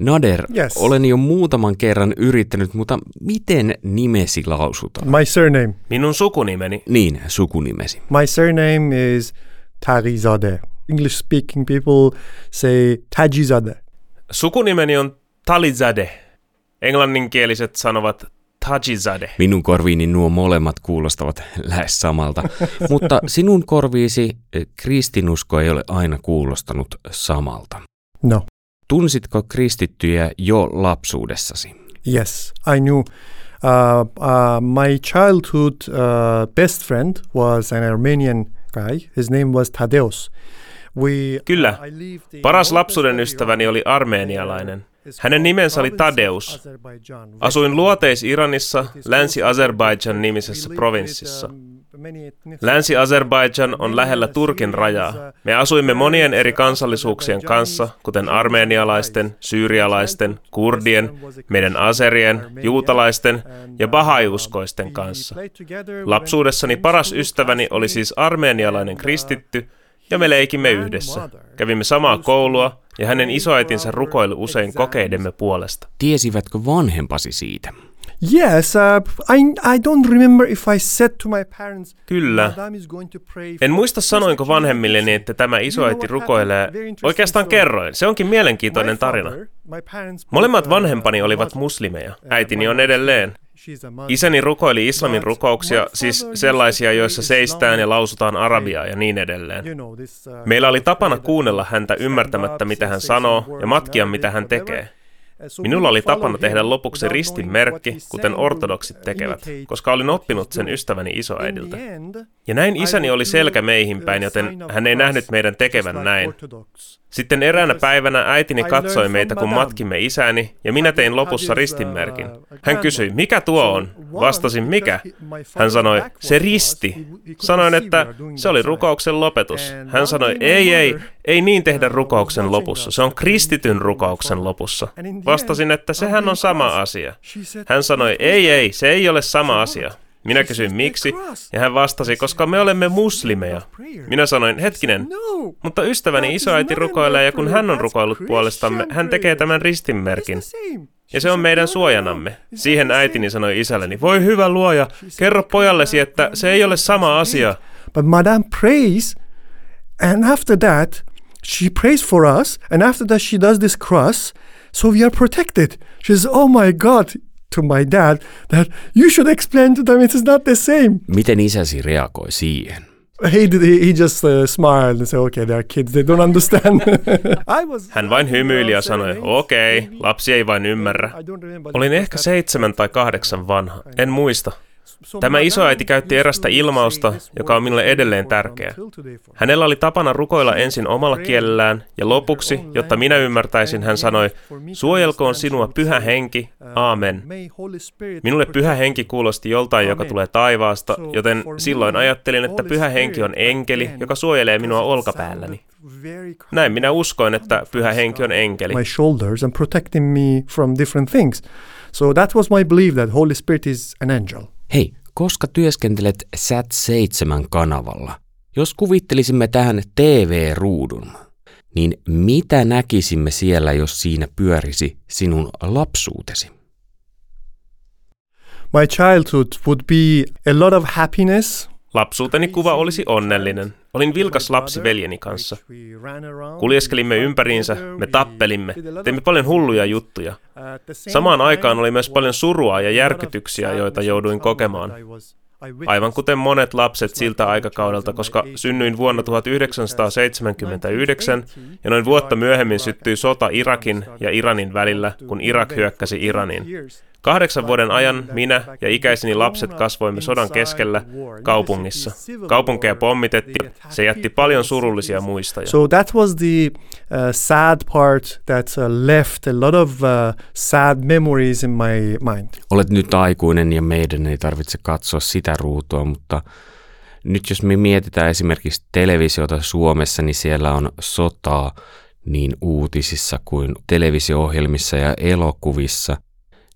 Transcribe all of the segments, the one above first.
Nader, Yes. olen jo muutaman kerran yrittänyt, mutta miten nimesi lausutaan? My surname. Minun sukunimeni. Niin, sukunimesi. My surname is Tarizadeh. English speaking people say Tajizadeh. Sukunimeni on Talizade. Englanninkieliset sanovat Tajizade. Minun korviini nuo molemmat kuulostavat lähes samalta, mutta sinun korviisi eh, kristinusko ei ole aina kuulostanut samalta. No. Tunsitko kristittyjä jo lapsuudessasi? Yes, I knew. Uh, uh, my childhood uh, best friend was an Armenian guy. His name was Tadeus. We, Kyllä. Paras lapsuuden ystäväni oli armeenialainen. Hänen nimensä oli Tadeus. Azerbaijan. Asuin Luoteis-Iranissa, Länsi-Azerbaidžan nimisessä provinssissa. Um. Länsi-Azerbaidžan on lähellä Turkin rajaa. Me asuimme monien eri kansallisuuksien kanssa, kuten armeenialaisten, syyrialaisten, kurdien, meidän aserien, juutalaisten ja bahaiuskoisten kanssa. Lapsuudessani paras ystäväni oli siis armeenialainen kristitty, ja me leikimme yhdessä. Kävimme samaa koulua, ja hänen isoäitinsä rukoili usein kokeidemme puolesta. Tiesivätkö vanhempasi siitä? Yes, uh, I, I don't remember if I said to my parents, Kyllä. "Madame is going to pray En muista sanoinko vanhemmilleni, että tämä isoäiti rukoilee. Oikeastaan kerroin. Se onkin mielenkiintoinen tarina. Molemmat uh, vanhempani olivat Muslim. muslimeja. Uh, Äitini on edelleen. Isäni rukoili islamin rukouksia, siis sellaisia, joissa seistään ja lausutaan arabiaa ja niin edelleen. Uh, Meillä oli tapana kuunnella häntä ymmärtämättä, mitä hän sanoo, ja matkia, mitä hän tekee. So Minulla oli tapana tehdä lopuksi without ristin knowing merkki, what he's kuten ortodoksit tekevät, koska olin oppinut sen ystäväni isoäidiltä. Ja näin isäni oli selkä meihin päin, joten hän ei nähnyt meidän tekevän näin. Sitten eräänä päivänä äitini katsoi meitä, kun matkimme isäni, ja minä tein lopussa ristinmerkin. Hän kysyi, mikä tuo on? Vastasin, mikä? Hän sanoi, se risti. Sanoin, että se oli rukouksen lopetus. Hän sanoi, ei, ei, ei niin tehdä rukouksen lopussa. Se on kristityn rukouksen lopussa. Vastasin, että sehän on sama asia. Hän sanoi, ei, ei, se ei ole sama asia. Minä kysyin miksi, ja hän vastasi, koska me olemme muslimeja. Minä sanoin, hetkinen, mutta ystäväni isoäiti rukoilee, ja kun hän on rukoillut puolestamme, hän tekee tämän ristinmerkin. Ja se on meidän suojanamme. Siihen äitini sanoi isälleni, voi hyvä luoja, kerro pojallesi, että se ei ole sama asia. But Madame prays, and after that, she prays for us, and after that, she does this cross, so we are protected. She says, Oh my God, to my dad, that you should explain to them it is not the same. Miten isäsi reagoi siihen? He, did, he, he just uh, smiled and said, Okay, they're kids, they don't understand. I was, Hän vain hymyili ja sanoi, okei, okay, lapsi ei vain ymmärrä. I don't remember Olin ehkä seitsemän tai kahdeksan vanha, en muista. Tämä isoäiti käytti erästä ilmausta, joka on minulle edelleen tärkeä. Hänellä oli tapana rukoilla ensin omalla kielellään, ja lopuksi, jotta minä ymmärtäisin, hän sanoi, suojelkoon sinua pyhä henki, aamen. Minulle pyhä henki kuulosti joltain, joka tulee taivaasta, joten silloin ajattelin, että pyhä henki on enkeli, joka suojelee minua olkapäälläni. Näin minä uskoin, että pyhä henki on enkeli. my shoulders and protecting me from different things. So that was my belief that Holy Spirit is an angel. Hei, koska työskentelet SAT7 kanavalla? Jos kuvittelisimme tähän TV-ruudun, niin mitä näkisimme siellä, jos siinä pyörisi sinun lapsuutesi? My childhood would be a lot of happiness. Lapsuuteni kuva olisi onnellinen. Olin vilkas lapsi veljeni kanssa. Kuljeskelimme ympäriinsä, me tappelimme, teimme paljon hulluja juttuja. Samaan aikaan oli myös paljon surua ja järkytyksiä, joita jouduin kokemaan. Aivan kuten monet lapset siltä aikakaudelta, koska synnyin vuonna 1979 ja noin vuotta myöhemmin syttyi sota Irakin ja Iranin välillä, kun Irak hyökkäsi Iraniin. Kahdeksan vuoden ajan minä ja ikäiseni lapset kasvoimme sodan keskellä kaupungissa. Kaupunkeja pommitettiin, se jätti paljon surullisia muistoja. So that was the uh, sad part that uh, left a lot of uh, sad memories in my mind. Olet nyt aikuinen ja meidän ei tarvitse katsoa sitä ruutua, mutta nyt jos me mietitään esimerkiksi televisiota Suomessa, niin siellä on sotaa niin uutisissa kuin televisio-ohjelmissa ja elokuvissa,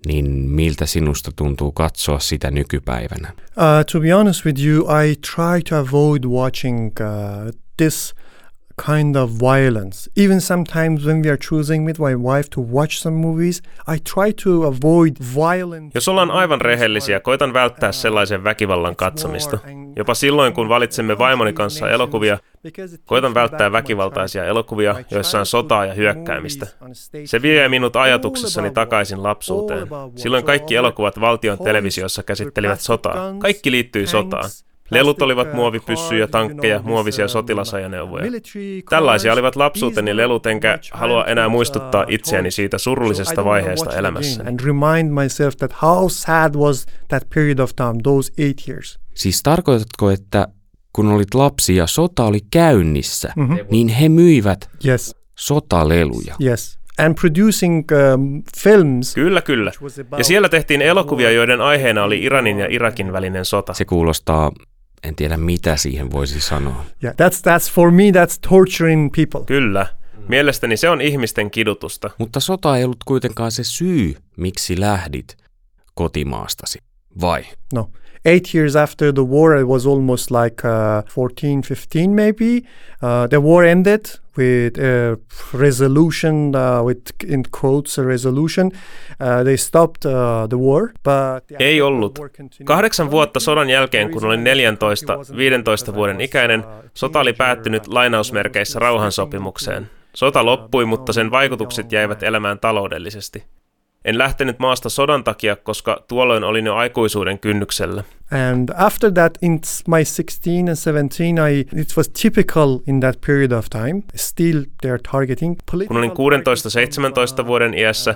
niin miltä sinusta tuntuu katsoa sitä nykypäivänä? Uh, to be honest with you, I try to avoid watching uh, this kind of violence. Even sometimes when we are choosing with my wife to watch some movies, I try to avoid violent. Jos ollaan aivan rehellisiä, koitan välttää sellaisen väkivallan katsomista. Jopa silloin, kun valitsemme vaimoni kanssa elokuvia, koitan välttää väkivaltaisia elokuvia, joissa on sotaa ja hyökkäämistä. Se vie minut ajatuksessani takaisin lapsuuteen. Silloin kaikki elokuvat valtion televisiossa käsittelivät sotaa. Kaikki liittyi sotaan. Lelut olivat muovipyssyjä, tankkeja, muovisia sotilasajoneuvoja. Tällaisia olivat lapsuuteni lelut, enkä halua enää muistuttaa itseäni siitä surullisesta vaiheesta elämässä. Siis tarkoitatko, että kun olit lapsi ja sota oli käynnissä, mm-hmm. niin he myivät yes. sotaleluja? Yes and producing um, films. Kyllä, kyllä. Ja siellä tehtiin elokuvia, joiden aiheena oli Iranin ja Irakin välinen sota. Se kuulostaa en tiedä mitä siihen voisi sanoa. Yeah, that's, that's for me that's torturing people. Kyllä. Mielestäni se on ihmisten kidutusta. Mutta sota ei ollut kuitenkaan se syy, miksi lähdit kotimaastasi, vai? No. Eight years after the war, it was almost like uh, 14, 15 maybe. Uh, the war ended with a resolution, uh, with in quotes a resolution. Uh, they stopped uh, the war, but yeah, ei ollut. Kahdeksan vuotta sodan jälkeen, kun olin 14-15 vuoden ikäinen, sota oli päättynyt lainausmerkeissä rauhansopimukseen. Sota loppui, mutta sen vaikutukset jäivät elämään taloudellisesti. En lähtenyt maasta sodan takia, koska tuolloin olin jo aikuisuuden kynnyksellä. And after that, in my 16 and 17, I, it was typical in that period of time. Still they're targeting Kun olin 16-17 vuoden iässä,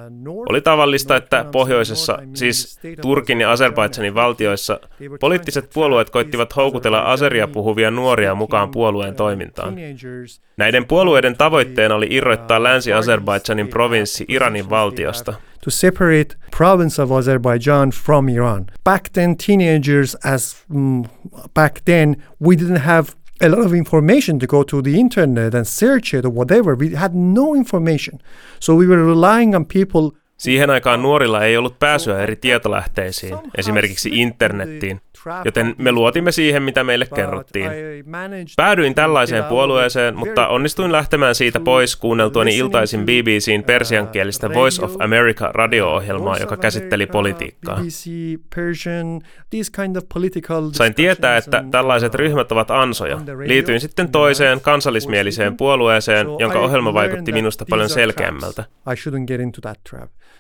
oli tavallista, että pohjoisessa, siis Turkin ja Azerbaidsanin valtioissa, poliittiset puolueet koittivat houkutella aseria puhuvia nuoria mukaan puolueen toimintaan. Näiden puolueiden tavoitteena oli irrottaa Länsi-Azerbaidsanin provinssi Iranin valtiosta – to separate province of Azerbaijan from Iran. Back then, teenagers, as um, back then, we didn't have a lot of information to go to the internet and search it or whatever. We had no information. So we were relying on people Siihen aikaan nuorilla ei ollut pääsyä eri tietolähteisiin, esimerkiksi internettiin, joten me luotimme siihen, mitä meille kerrottiin. Päädyin tällaiseen puolueeseen, mutta onnistuin lähtemään siitä pois kuunneltuani iltaisin BBCin persiankielistä Voice of America radio-ohjelmaa, joka käsitteli politiikkaa. Sain tietää, että tällaiset ryhmät ovat ansoja. Liityin sitten toiseen kansallismieliseen puolueeseen, jonka ohjelma vaikutti minusta paljon selkeämmältä.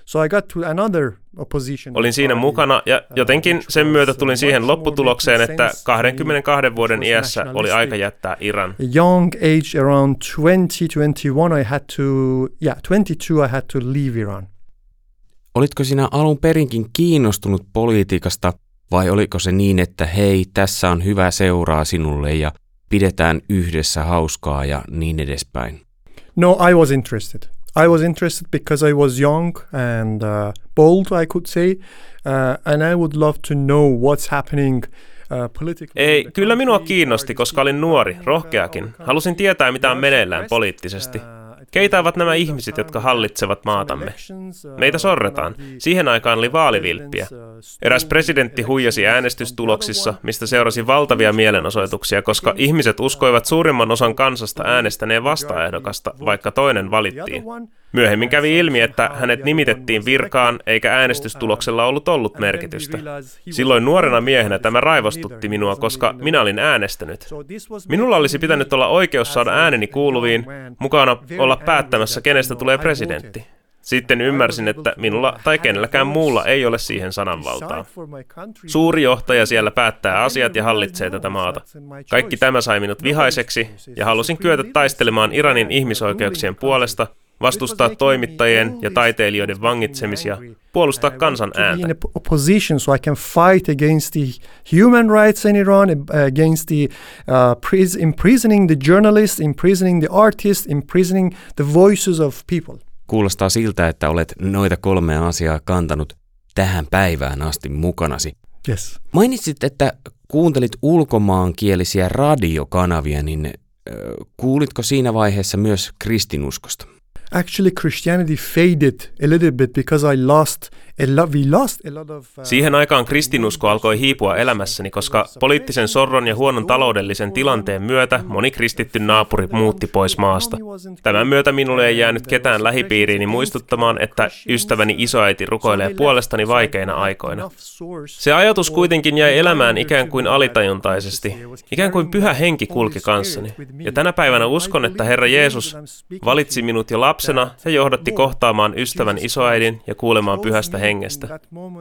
So I got to another opposition. Olin siinä mukana ja jotenkin sen myötä tulin siihen lopputulokseen, että 22 vuoden iässä oli aika jättää Iran. Young age around 20, 21 I had to, yeah, 22 I had to leave Iran. Olitko sinä alun perinkin kiinnostunut politiikasta vai oliko se niin, että hei, tässä on hyvä seuraa sinulle ja pidetään yhdessä hauskaa ja niin edespäin? No, I was interested. I was interested because I was young and uh, bold, I could say, uh, and I would love to know what's happening uh, Ei, kyllä minua kiinnosti, koska olin nuori, rohkeakin. Halusin tietää, mitä on meneillään poliittisesti. Keitä ovat nämä ihmiset, jotka hallitsevat maatamme? Meitä sorretaan. Siihen aikaan oli vaalivilppiä. Eräs presidentti huijasi äänestystuloksissa, mistä seurasi valtavia mielenosoituksia, koska ihmiset uskoivat suurimman osan kansasta äänestäneen vastaehdokasta, vaikka toinen valittiin. Myöhemmin kävi ilmi, että hänet nimitettiin virkaan, eikä äänestystuloksella ollut ollut merkitystä. Silloin nuorena miehenä tämä raivostutti minua, koska minä olin äänestänyt. Minulla olisi pitänyt olla oikeus saada ääneni kuuluviin, mukana olla päättämässä, kenestä tulee presidentti. Sitten ymmärsin, että minulla tai kenelläkään muulla ei ole siihen sananvaltaa. Suuri johtaja siellä päättää asiat ja hallitsee tätä maata. Kaikki tämä sai minut vihaiseksi ja halusin kyetä taistelemaan Iranin ihmisoikeuksien puolesta – vastustaa toimittajien ja taiteilijoiden vangitsemisia, puolustaa kansan ääntä. opposition so I can fight against the human rights in Iran, against the uh, imprisoning the journalists, imprisoning the artists, imprisoning the voices of people. Kuulostaa siltä, että olet noita kolmea asiaa kantanut tähän päivään asti mukanasi. Yes. Mainitsit, että kuuntelit ulkomaankielisiä radiokanavia, niin kuulitko siinä vaiheessa myös kristinuskosta? Actually Christianity faded a little bit because I lost Siihen aikaan kristinusko alkoi hiipua elämässäni, koska poliittisen sorron ja huonon taloudellisen tilanteen myötä moni kristitty naapuri muutti pois maasta. Tämän myötä minulle ei jäänyt ketään lähipiiriini muistuttamaan, että ystäväni isoäiti rukoilee puolestani vaikeina aikoina. Se ajatus kuitenkin jäi elämään ikään kuin alitajuntaisesti, ikään kuin pyhä henki kulki kanssani. Ja tänä päivänä uskon, että Herra Jeesus valitsi minut jo lapsena ja johdatti kohtaamaan ystävän isoäidin ja kuulemaan pyhästä hengestä.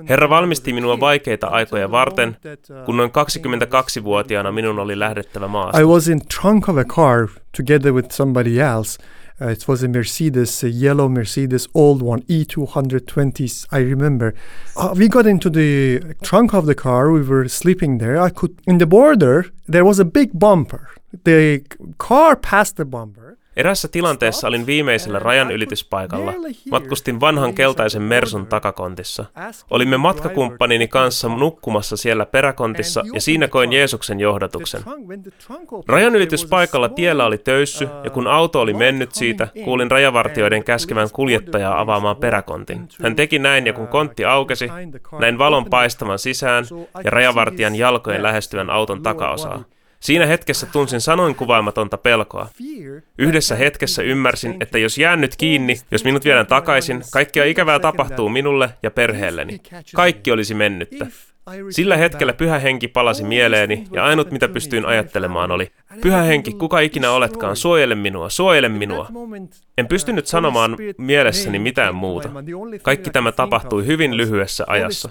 Herra valmisti minua vaikeita aikoja varten, kun noin 22-vuotiaana minun oli lähdettävä maasta. I was in trunk of a car together with somebody else. Uh, it was a Mercedes, a yellow Mercedes, old one, E220s, I remember. Uh, we got into the trunk of the car, we were sleeping there. I could, in the border, there was a big bumper. The car passed the bumper. Erässä tilanteessa olin viimeisellä rajan ylityspaikalla. Matkustin vanhan keltaisen Mersun takakontissa. Olimme matkakumppanini kanssa nukkumassa siellä peräkontissa ja siinä koin Jeesuksen johdatuksen. Rajan ylityspaikalla tiellä oli töyssy ja kun auto oli mennyt siitä, kuulin rajavartioiden käskevän kuljettajaa avaamaan peräkontin. Hän teki näin ja kun kontti aukesi, näin valon paistavan sisään ja rajavartijan jalkojen lähestyvän auton takaosaa. Siinä hetkessä tunsin sanoin kuvaamatonta pelkoa. Yhdessä hetkessä ymmärsin, että jos jään nyt kiinni, jos minut viedään takaisin, kaikkea ikävää tapahtuu minulle ja perheelleni. Kaikki olisi mennyttä. Sillä hetkellä pyhä henki palasi mieleeni, ja ainut mitä pystyin ajattelemaan oli, pyhä henki, kuka ikinä oletkaan, suojele minua, suojele minua. En pystynyt sanomaan mielessäni mitään muuta. Kaikki tämä tapahtui hyvin lyhyessä ajassa.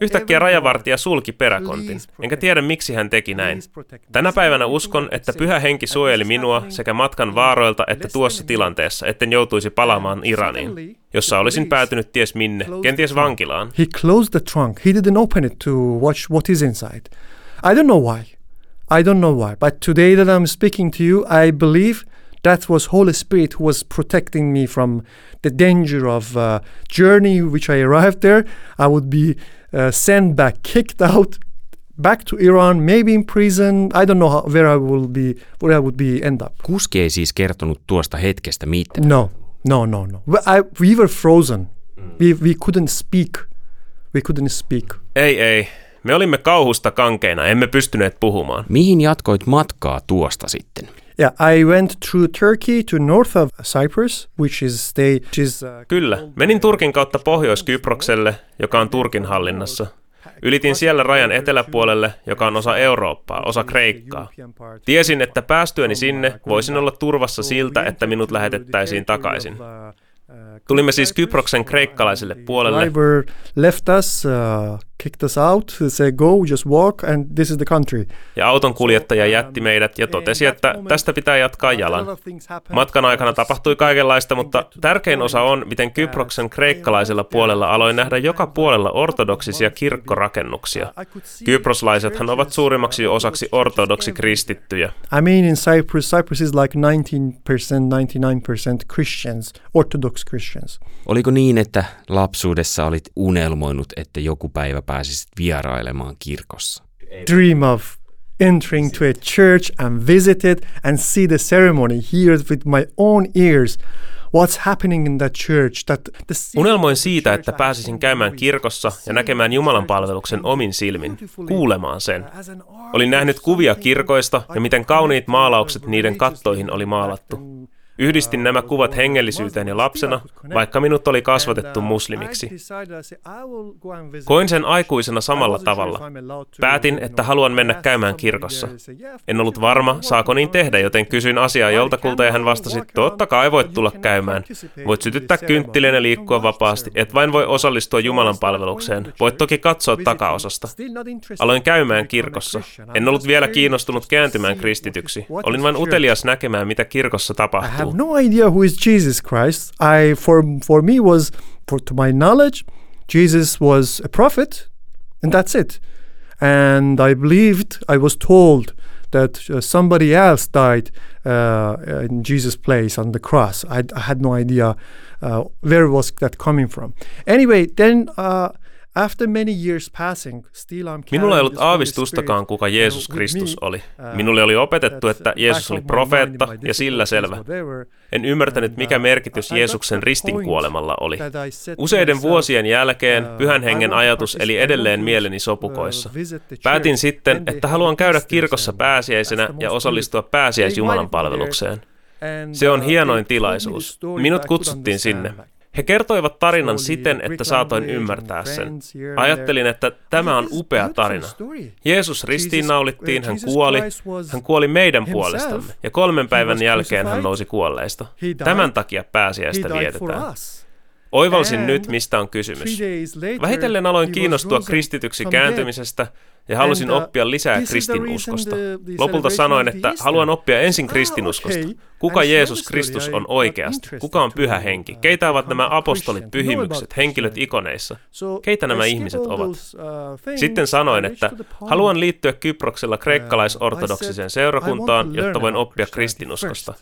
Yhtäkkiä rajavartija sulki peräkontin, enkä tiedä miksi hän teki näin. Tänä päivänä uskon, että pyhä henki suojeli minua sekä matkan vaaroilta että tuossa tilanteessa, etten joutuisi palaamaan Iraniin, jossa olisin päätynyt ties minne, kenties vankilaan. He closed the trunk. He didn't open it to watch what is inside. I don't know why. I don't know why. But today that I'm speaking to you, I believe that was Holy Spirit who was protecting me from the danger of uh, journey which I arrived there. I would be uh, sent back, kicked out, back to Iran, maybe in prison. I don't know how, where I will be, where I would be end up. Kuski ei siis kertonut tuosta hetkestä mitään. No, no, no, no. I, we were frozen. We, we couldn't speak. We couldn't speak. Ei, ei. Me olimme kauhusta kankeina, emme pystyneet puhumaan. Mihin jatkoit matkaa tuosta sitten? Yeah, I went through Turkey to north of Cyprus, which is state, which is, uh, Kyllä, menin Turkin kautta Pohjois-Kyprokselle, joka on Turkin hallinnassa. Ylitin siellä rajan eteläpuolelle, joka on osa Eurooppaa, osa Kreikkaa. Tiesin, että päästyäni sinne voisin olla turvassa siltä, että minut lähetettäisiin takaisin. Tulimme siis Kyproksen kreikkalaiselle puolelle. Kicked us out, say go, just walk and this is the country. Ja auton kuljettaja jätti meidät ja totesi, että tästä pitää jatkaa jalan. Matkan aikana tapahtui kaikenlaista, mutta tärkein osa on, miten Kyproksen kreikkalaisella puolella aloin nähdä joka puolella ortodoksisia kirkkorakennuksia. Kyproslaisethan ovat suurimmaksi osaksi ortodoksi kristittyjä. I mean in Cyprus, Cyprus is like 19%, 99% Christians, Orthodox Christians. Oliko niin, että lapsuudessa olit unelmoinut, että joku päivä pääsisit vierailemaan kirkossa? Dream of entering to a church and visit it and see the ceremony, hear it with my own ears. What's happening in that church? That the Unelmoin siitä, että pääsisin käymään kirkossa ja näkemään Jumalan palveluksen omin silmin, kuulemaan sen. Olin nähnyt kuvia kirkoista ja miten kauniit maalaukset niiden kattoihin oli maalattu. Yhdistin nämä kuvat hengellisyyteen ja lapsena, vaikka minut oli kasvatettu muslimiksi. Koin sen aikuisena samalla tavalla. Päätin, että haluan mennä käymään kirkossa. En ollut varma, saako niin tehdä, joten kysyin asiaa joltakulta ja hän vastasi, totta kai voit tulla käymään. Voit sytyttää kynttilän ja liikkua vapaasti, et vain voi osallistua Jumalan palvelukseen. Voit toki katsoa takaosasta. Aloin käymään kirkossa. En ollut vielä kiinnostunut kääntymään kristityksi. Olin vain utelias näkemään, mitä kirkossa tapahtuu. Have no idea who is Jesus Christ. I for for me was for to my knowledge, Jesus was a prophet, and that's it. And I believed I was told that uh, somebody else died uh, in Jesus' place on the cross. I, I had no idea uh, where was that coming from. Anyway, then uh, After many years passing, still I'm Minulla ei ollut aavistustakaan, kuka Jeesus Kristus oli. Uh, Minulle oli opetettu, että Jeesus oli profeetta ja sillä selvä. En ymmärtänyt, mikä uh, merkitys Jeesuksen ristin kuolemalla oli. Useiden vuosien jälkeen uh, pyhän hengen ajatus eli edelleen mieleni sopukoissa. Päätin sitten, että haluan käydä kirkossa pääsiäisenä ja osallistua pääsiäisjumalan palvelukseen. Se on hienoin tilaisuus. Minut kutsuttiin sinne. He kertoivat tarinan siten, että saatoin ymmärtää sen. Ajattelin, että tämä on upea tarina. Jeesus ristiinnaulittiin, hän kuoli, hän kuoli meidän puolestamme, ja kolmen päivän jälkeen hän nousi kuolleista. Tämän takia pääsiäistä vietetään. Oivalsin nyt, mistä on kysymys. Vähitellen aloin kiinnostua kristityksi kääntymisestä ja halusin uh, oppia lisää kristinuskosta. Lopulta sanoin, että haluan oppia ensin ah, kristinuskosta. Kuka Jeesus Kristus on oikeasti? Kuka on pyhä henki? Uh, Keitä ovat nämä apostolit, pyhimykset, henkilöt ikoneissa? Keitä nämä ihmiset ovat? Uh, Sitten sanoin, että haluan liittyä Kyproksella kreikkalaisortodoksiseen seurakuntaan, jotta voin oppia kristinuskosta.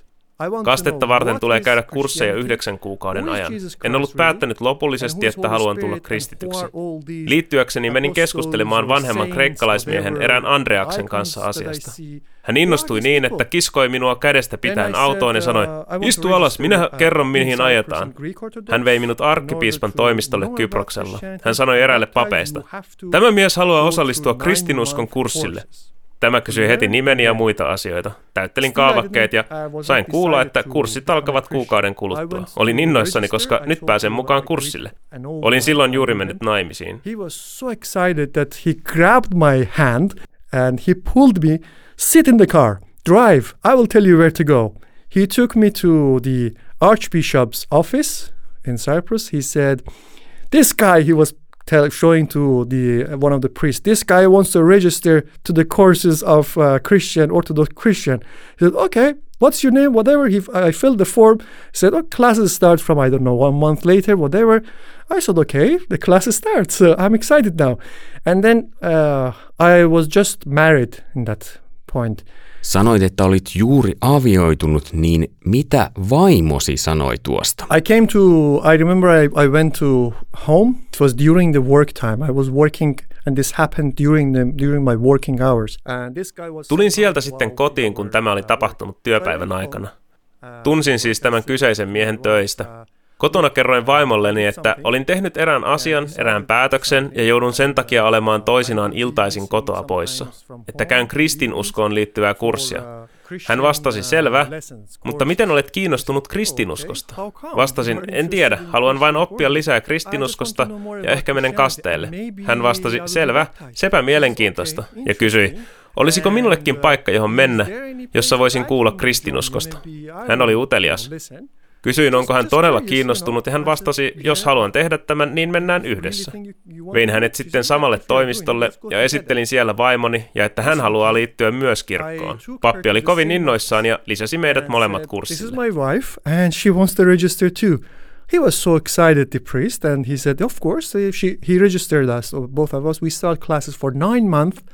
Kastetta varten tulee käydä kursseja yhdeksän kuukauden ajan. En ollut päättänyt lopullisesti, että haluan tulla kristityksi. Liittyäkseni menin keskustelemaan vanhemman kreikkalaismiehen erään Andreaksen kanssa asiasta. Hän innostui niin, että kiskoi minua kädestä pitäen autoon ja sanoi, istu alas, minä kerron mihin ajetaan. Hän vei minut arkkipiispan toimistolle Kyproksella. Hän sanoi eräälle papeista, tämä mies haluaa osallistua kristinuskon kurssille. Tämä kysyi heti nimeni ja muita asioita. Täyttelin kaavakkeet ja sain kuulla, että kurssit alkavat kuukauden kuluttua. Olin innoissani, koska nyt pääsen mukaan kurssille. Olin silloin juuri mennyt naimisiin. He was so excited that he grabbed my hand and he pulled me, sit in the car, drive, I will tell you where to go. He took me to the archbishop's office in Cyprus. He said, this guy, he was tell, showing to the one of the priests, this guy wants to register to the courses of uh, Christian Orthodox Christian. He said, okay, what's your name? Whatever. He, I filled the form. Said, oh, classes start from I don't know one month later, whatever. I said, okay, the classes start. So I'm excited now. And then uh, I was just married in that point. Sanoit, että olit juuri avioitunut, niin mitä vaimosi sanoi tuosta? I came to, I remember I, I went to home. It was during the work time. I was working and this happened during, the, during my working hours. And this guy was Tulin sieltä sitten kotiin, kun tämä oli tapahtunut työpäivän aikana. Tunsin siis tämän kyseisen miehen töistä. Kotona kerroin vaimolleni, että olin tehnyt erään asian, erään päätöksen ja joudun sen takia olemaan toisinaan iltaisin kotoa poissa, että käyn kristinuskoon liittyvää kurssia. Hän vastasi, selvä, mutta miten olet kiinnostunut kristinuskosta? Vastasin, en tiedä, haluan vain oppia lisää kristinuskosta ja ehkä menen kasteelle. Hän vastasi, selvä, sepä mielenkiintoista, ja kysyi, Olisiko minullekin paikka, johon mennä, jossa voisin kuulla kristinuskosta? Hän oli utelias. Kysyin, onko hän todella kiinnostunut, ja hän vastasi, jos haluan tehdä tämän, niin mennään yhdessä. Vein hänet sitten samalle toimistolle ja esittelin siellä vaimoni, ja että hän haluaa liittyä myös kirkkoon. Pappi oli kovin innoissaan ja lisäsi meidät molemmat kurssille. He was so excited, the priest, and he said, of course, she, he registered us, both of us. We started classes for nine months.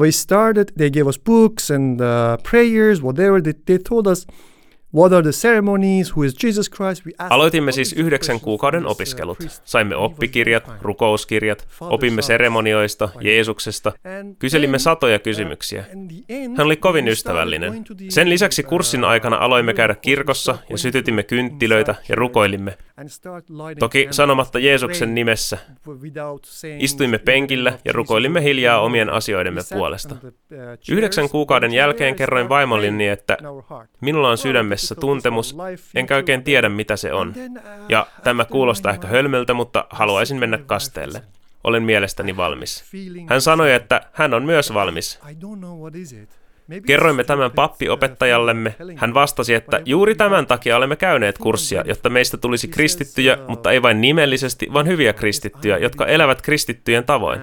We started, they gave us books and uh, prayers, whatever. They, they told us What are the ceremonies? Who is Jesus Christ? We Aloitimme siis yhdeksän kuukauden uh, opiskelut. Saimme oppikirjat, rukouskirjat, opimme seremonioista, Jeesuksesta, kyselimme satoja uh, kysymyksiä. Hän oli kovin ystävällinen. Sen lisäksi kurssin aikana aloimme käydä kirkossa ja sytytimme kynttilöitä ja rukoilimme. Toki sanomatta Jeesuksen nimessä. Istuimme penkillä ja rukoilimme hiljaa omien asioidemme puolesta. Yhdeksän kuukauden jälkeen kerroin vaimolleni, että minulla on sydämessä tuntemus, enkä oikein tiedä mitä se on. Ja tämä kuulostaa ehkä hölmöltä, mutta haluaisin mennä kasteelle. Olen mielestäni valmis. Hän sanoi, että hän on myös valmis. Kerroimme tämän pappiopettajallemme. Hän vastasi, että juuri tämän takia olemme käyneet kurssia, jotta meistä tulisi kristittyjä, mutta ei vain nimellisesti, vaan hyviä kristittyjä, jotka elävät kristittyjen tavoin.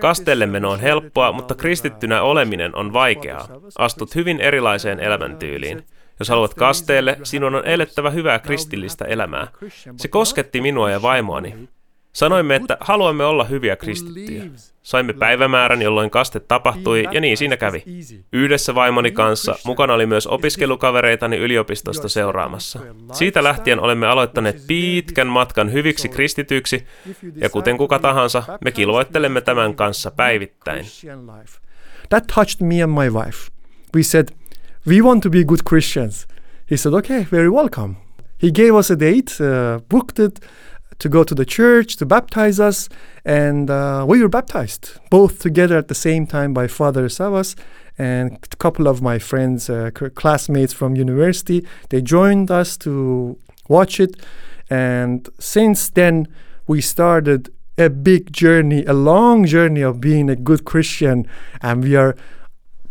Kastellemeno on helppoa, mutta kristittynä oleminen on vaikeaa. Astut hyvin erilaiseen elämäntyyliin. Jos haluat kasteelle, sinun on elettävä hyvää kristillistä elämää. Se kosketti minua ja vaimoani. Sanoimme, että haluamme olla hyviä kristittyjä. Saimme päivämäärän, jolloin kaste tapahtui, ja niin siinä kävi. Yhdessä vaimoni kanssa mukana oli myös opiskelukavereitani yliopistosta seuraamassa. Siitä lähtien olemme aloittaneet pitkän matkan hyviksi kristityiksi, ja kuten kuka tahansa, me kilvoittelemme tämän kanssa päivittäin. That touched me and my wife. We said, we want to be good Christians. He said, okay, very welcome. He gave us a date, uh, booked it, to go to the church to baptize us, and uh, we were baptized both together at the same time by Father Savas and a couple of my friends, uh, classmates from university. They joined us to watch it, and since then we started a big journey, a long journey of being a good Christian, and we are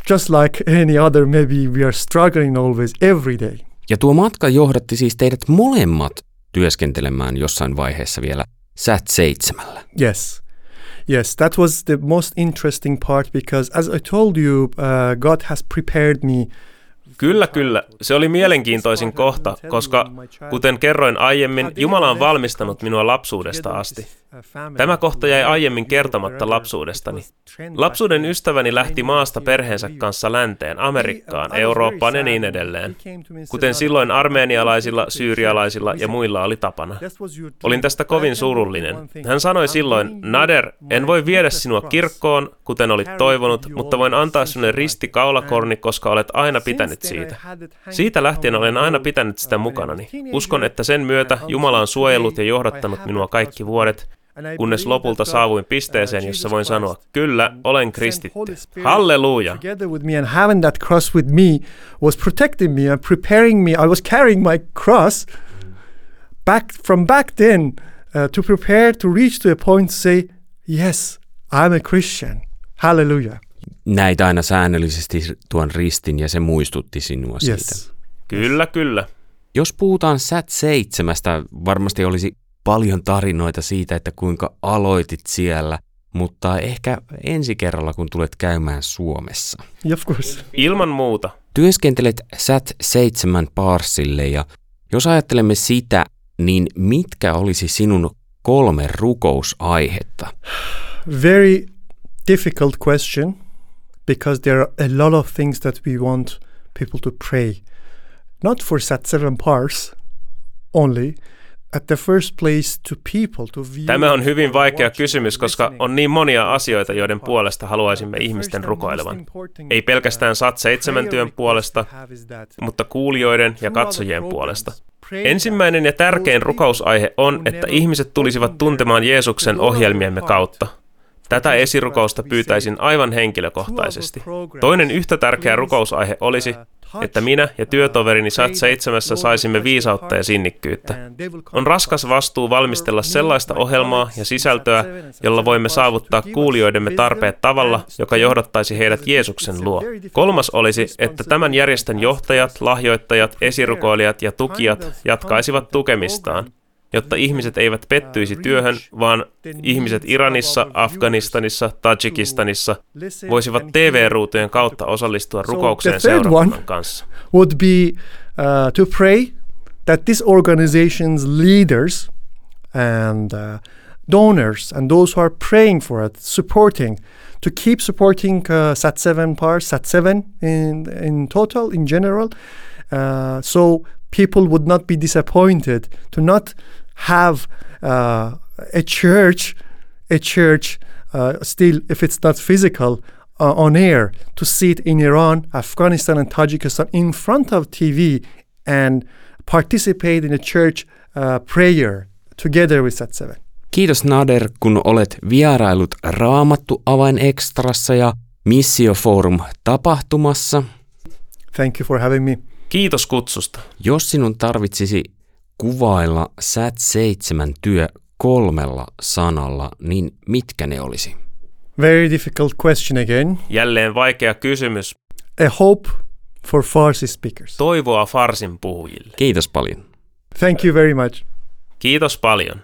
just like any other. Maybe we are struggling always every day. Ja tuo matka johdatti siis teidät molemmat työskentelemään jossain vaiheessa vielä Sat 7. Yes. Yes, that was the most interesting part because as I told you, uh, God has prepared me Kyllä, kyllä. Se oli mielenkiintoisin kohta, koska kuten kerroin aiemmin, Jumala on valmistanut minua lapsuudesta asti. Tämä kohta jäi aiemmin kertomatta lapsuudestani. Lapsuuden ystäväni lähti maasta perheensä kanssa länteen, Amerikkaan, Eurooppaan ja niin edelleen, kuten silloin armeenialaisilla, syyrialaisilla ja muilla oli tapana. Olin tästä kovin surullinen. Hän sanoi silloin, Nader, en voi viedä sinua kirkkoon, kuten olit toivonut, mutta voin antaa sinulle risti kaulakorni, koska olet aina pitänyt siitä. Siitä lähtien olen aina pitänyt sitä mukanani. Uskon, että sen myötä Jumala on suojellut ja johdattanut minua kaikki vuodet, kunnes lopulta saavuin pisteeseen, jossa voin sanoa, kyllä, olen kristitty. Halleluja! Together with me and having that cross with me was protecting me and preparing me. I was carrying my cross back from back then uh, to prepare to reach to a point to say, yes, I'm a Christian. Hallelujah. Näit aina säännöllisesti tuon ristin ja se muistutti sinua Yes. siitä. Kyllä, kyllä. Jos puhutaan Sat 7, varmasti olisi paljon tarinoita siitä, että kuinka aloitit siellä, mutta ehkä ensi kerralla, kun tulet käymään Suomessa. Of course. Ilman muuta. Työskentelet Sat 7 Parsille ja jos ajattelemme sitä, niin mitkä olisi sinun kolme rukousaihetta? Very difficult question because there are a lot of things that we want people to pray. Not for Sat 7 Pars only, at the first place to people, to view, Tämä on hyvin vaikea kysymys, koska on niin monia asioita, joiden puolesta haluaisimme ihmisten rukoilevan. Ei pelkästään Sat 7 työn puolesta, mutta kuulijoiden ja katsojien puolesta. Ensimmäinen ja tärkein rukousaihe on, että ihmiset tulisivat tuntemaan Jeesuksen ohjelmiemme kautta. Tätä esirukousta pyytäisin aivan henkilökohtaisesti. Toinen yhtä tärkeä rukousaihe olisi, että minä ja työtoverini Sat 7 saisimme viisautta ja sinnikkyyttä. On raskas vastuu valmistella sellaista ohjelmaa ja sisältöä, jolla voimme saavuttaa kuulijoidemme tarpeet tavalla, joka johdattaisi heidät Jeesuksen luo. Kolmas olisi, että tämän järjestön johtajat, lahjoittajat, esirukoilijat ja tukijat jatkaisivat tukemistaan, jotta ihmiset eivät pettyisi työhön, vaan ihmiset Iranissa, Afganistanissa, Tajikistanissa voisivat TV-ruutujen kautta osallistua rukoukseen third seurakunnan kanssa. would be uh, to pray that this organization's leaders and uh, donors and those who are praying for it, supporting, to keep supporting uh, Sat 7 Pars, Sat 7 in, in total, in general, uh, so people would not be disappointed to not have uh, a church, a church uh, still, if it's not physical, uh, on air to sit in Iran, Afghanistan, and Tajikistan in front of TV and participate in a church uh, prayer together with Sat 7. Kiitos Nader, kun olet vierailut Raamattu Avain Extrassa ja Missioforum tapahtumassa. Thank you for having me. Kiitos kutsusta. Jos sinun tarvitsisi kuvailla Sat 7 työ kolmella sanalla, niin mitkä ne olisi? Very difficult question again. Jälleen vaikea kysymys. A hope for Farsi speakers. Toivoa farsin puhujille. Kiitos paljon. Thank you very much. Kiitos paljon.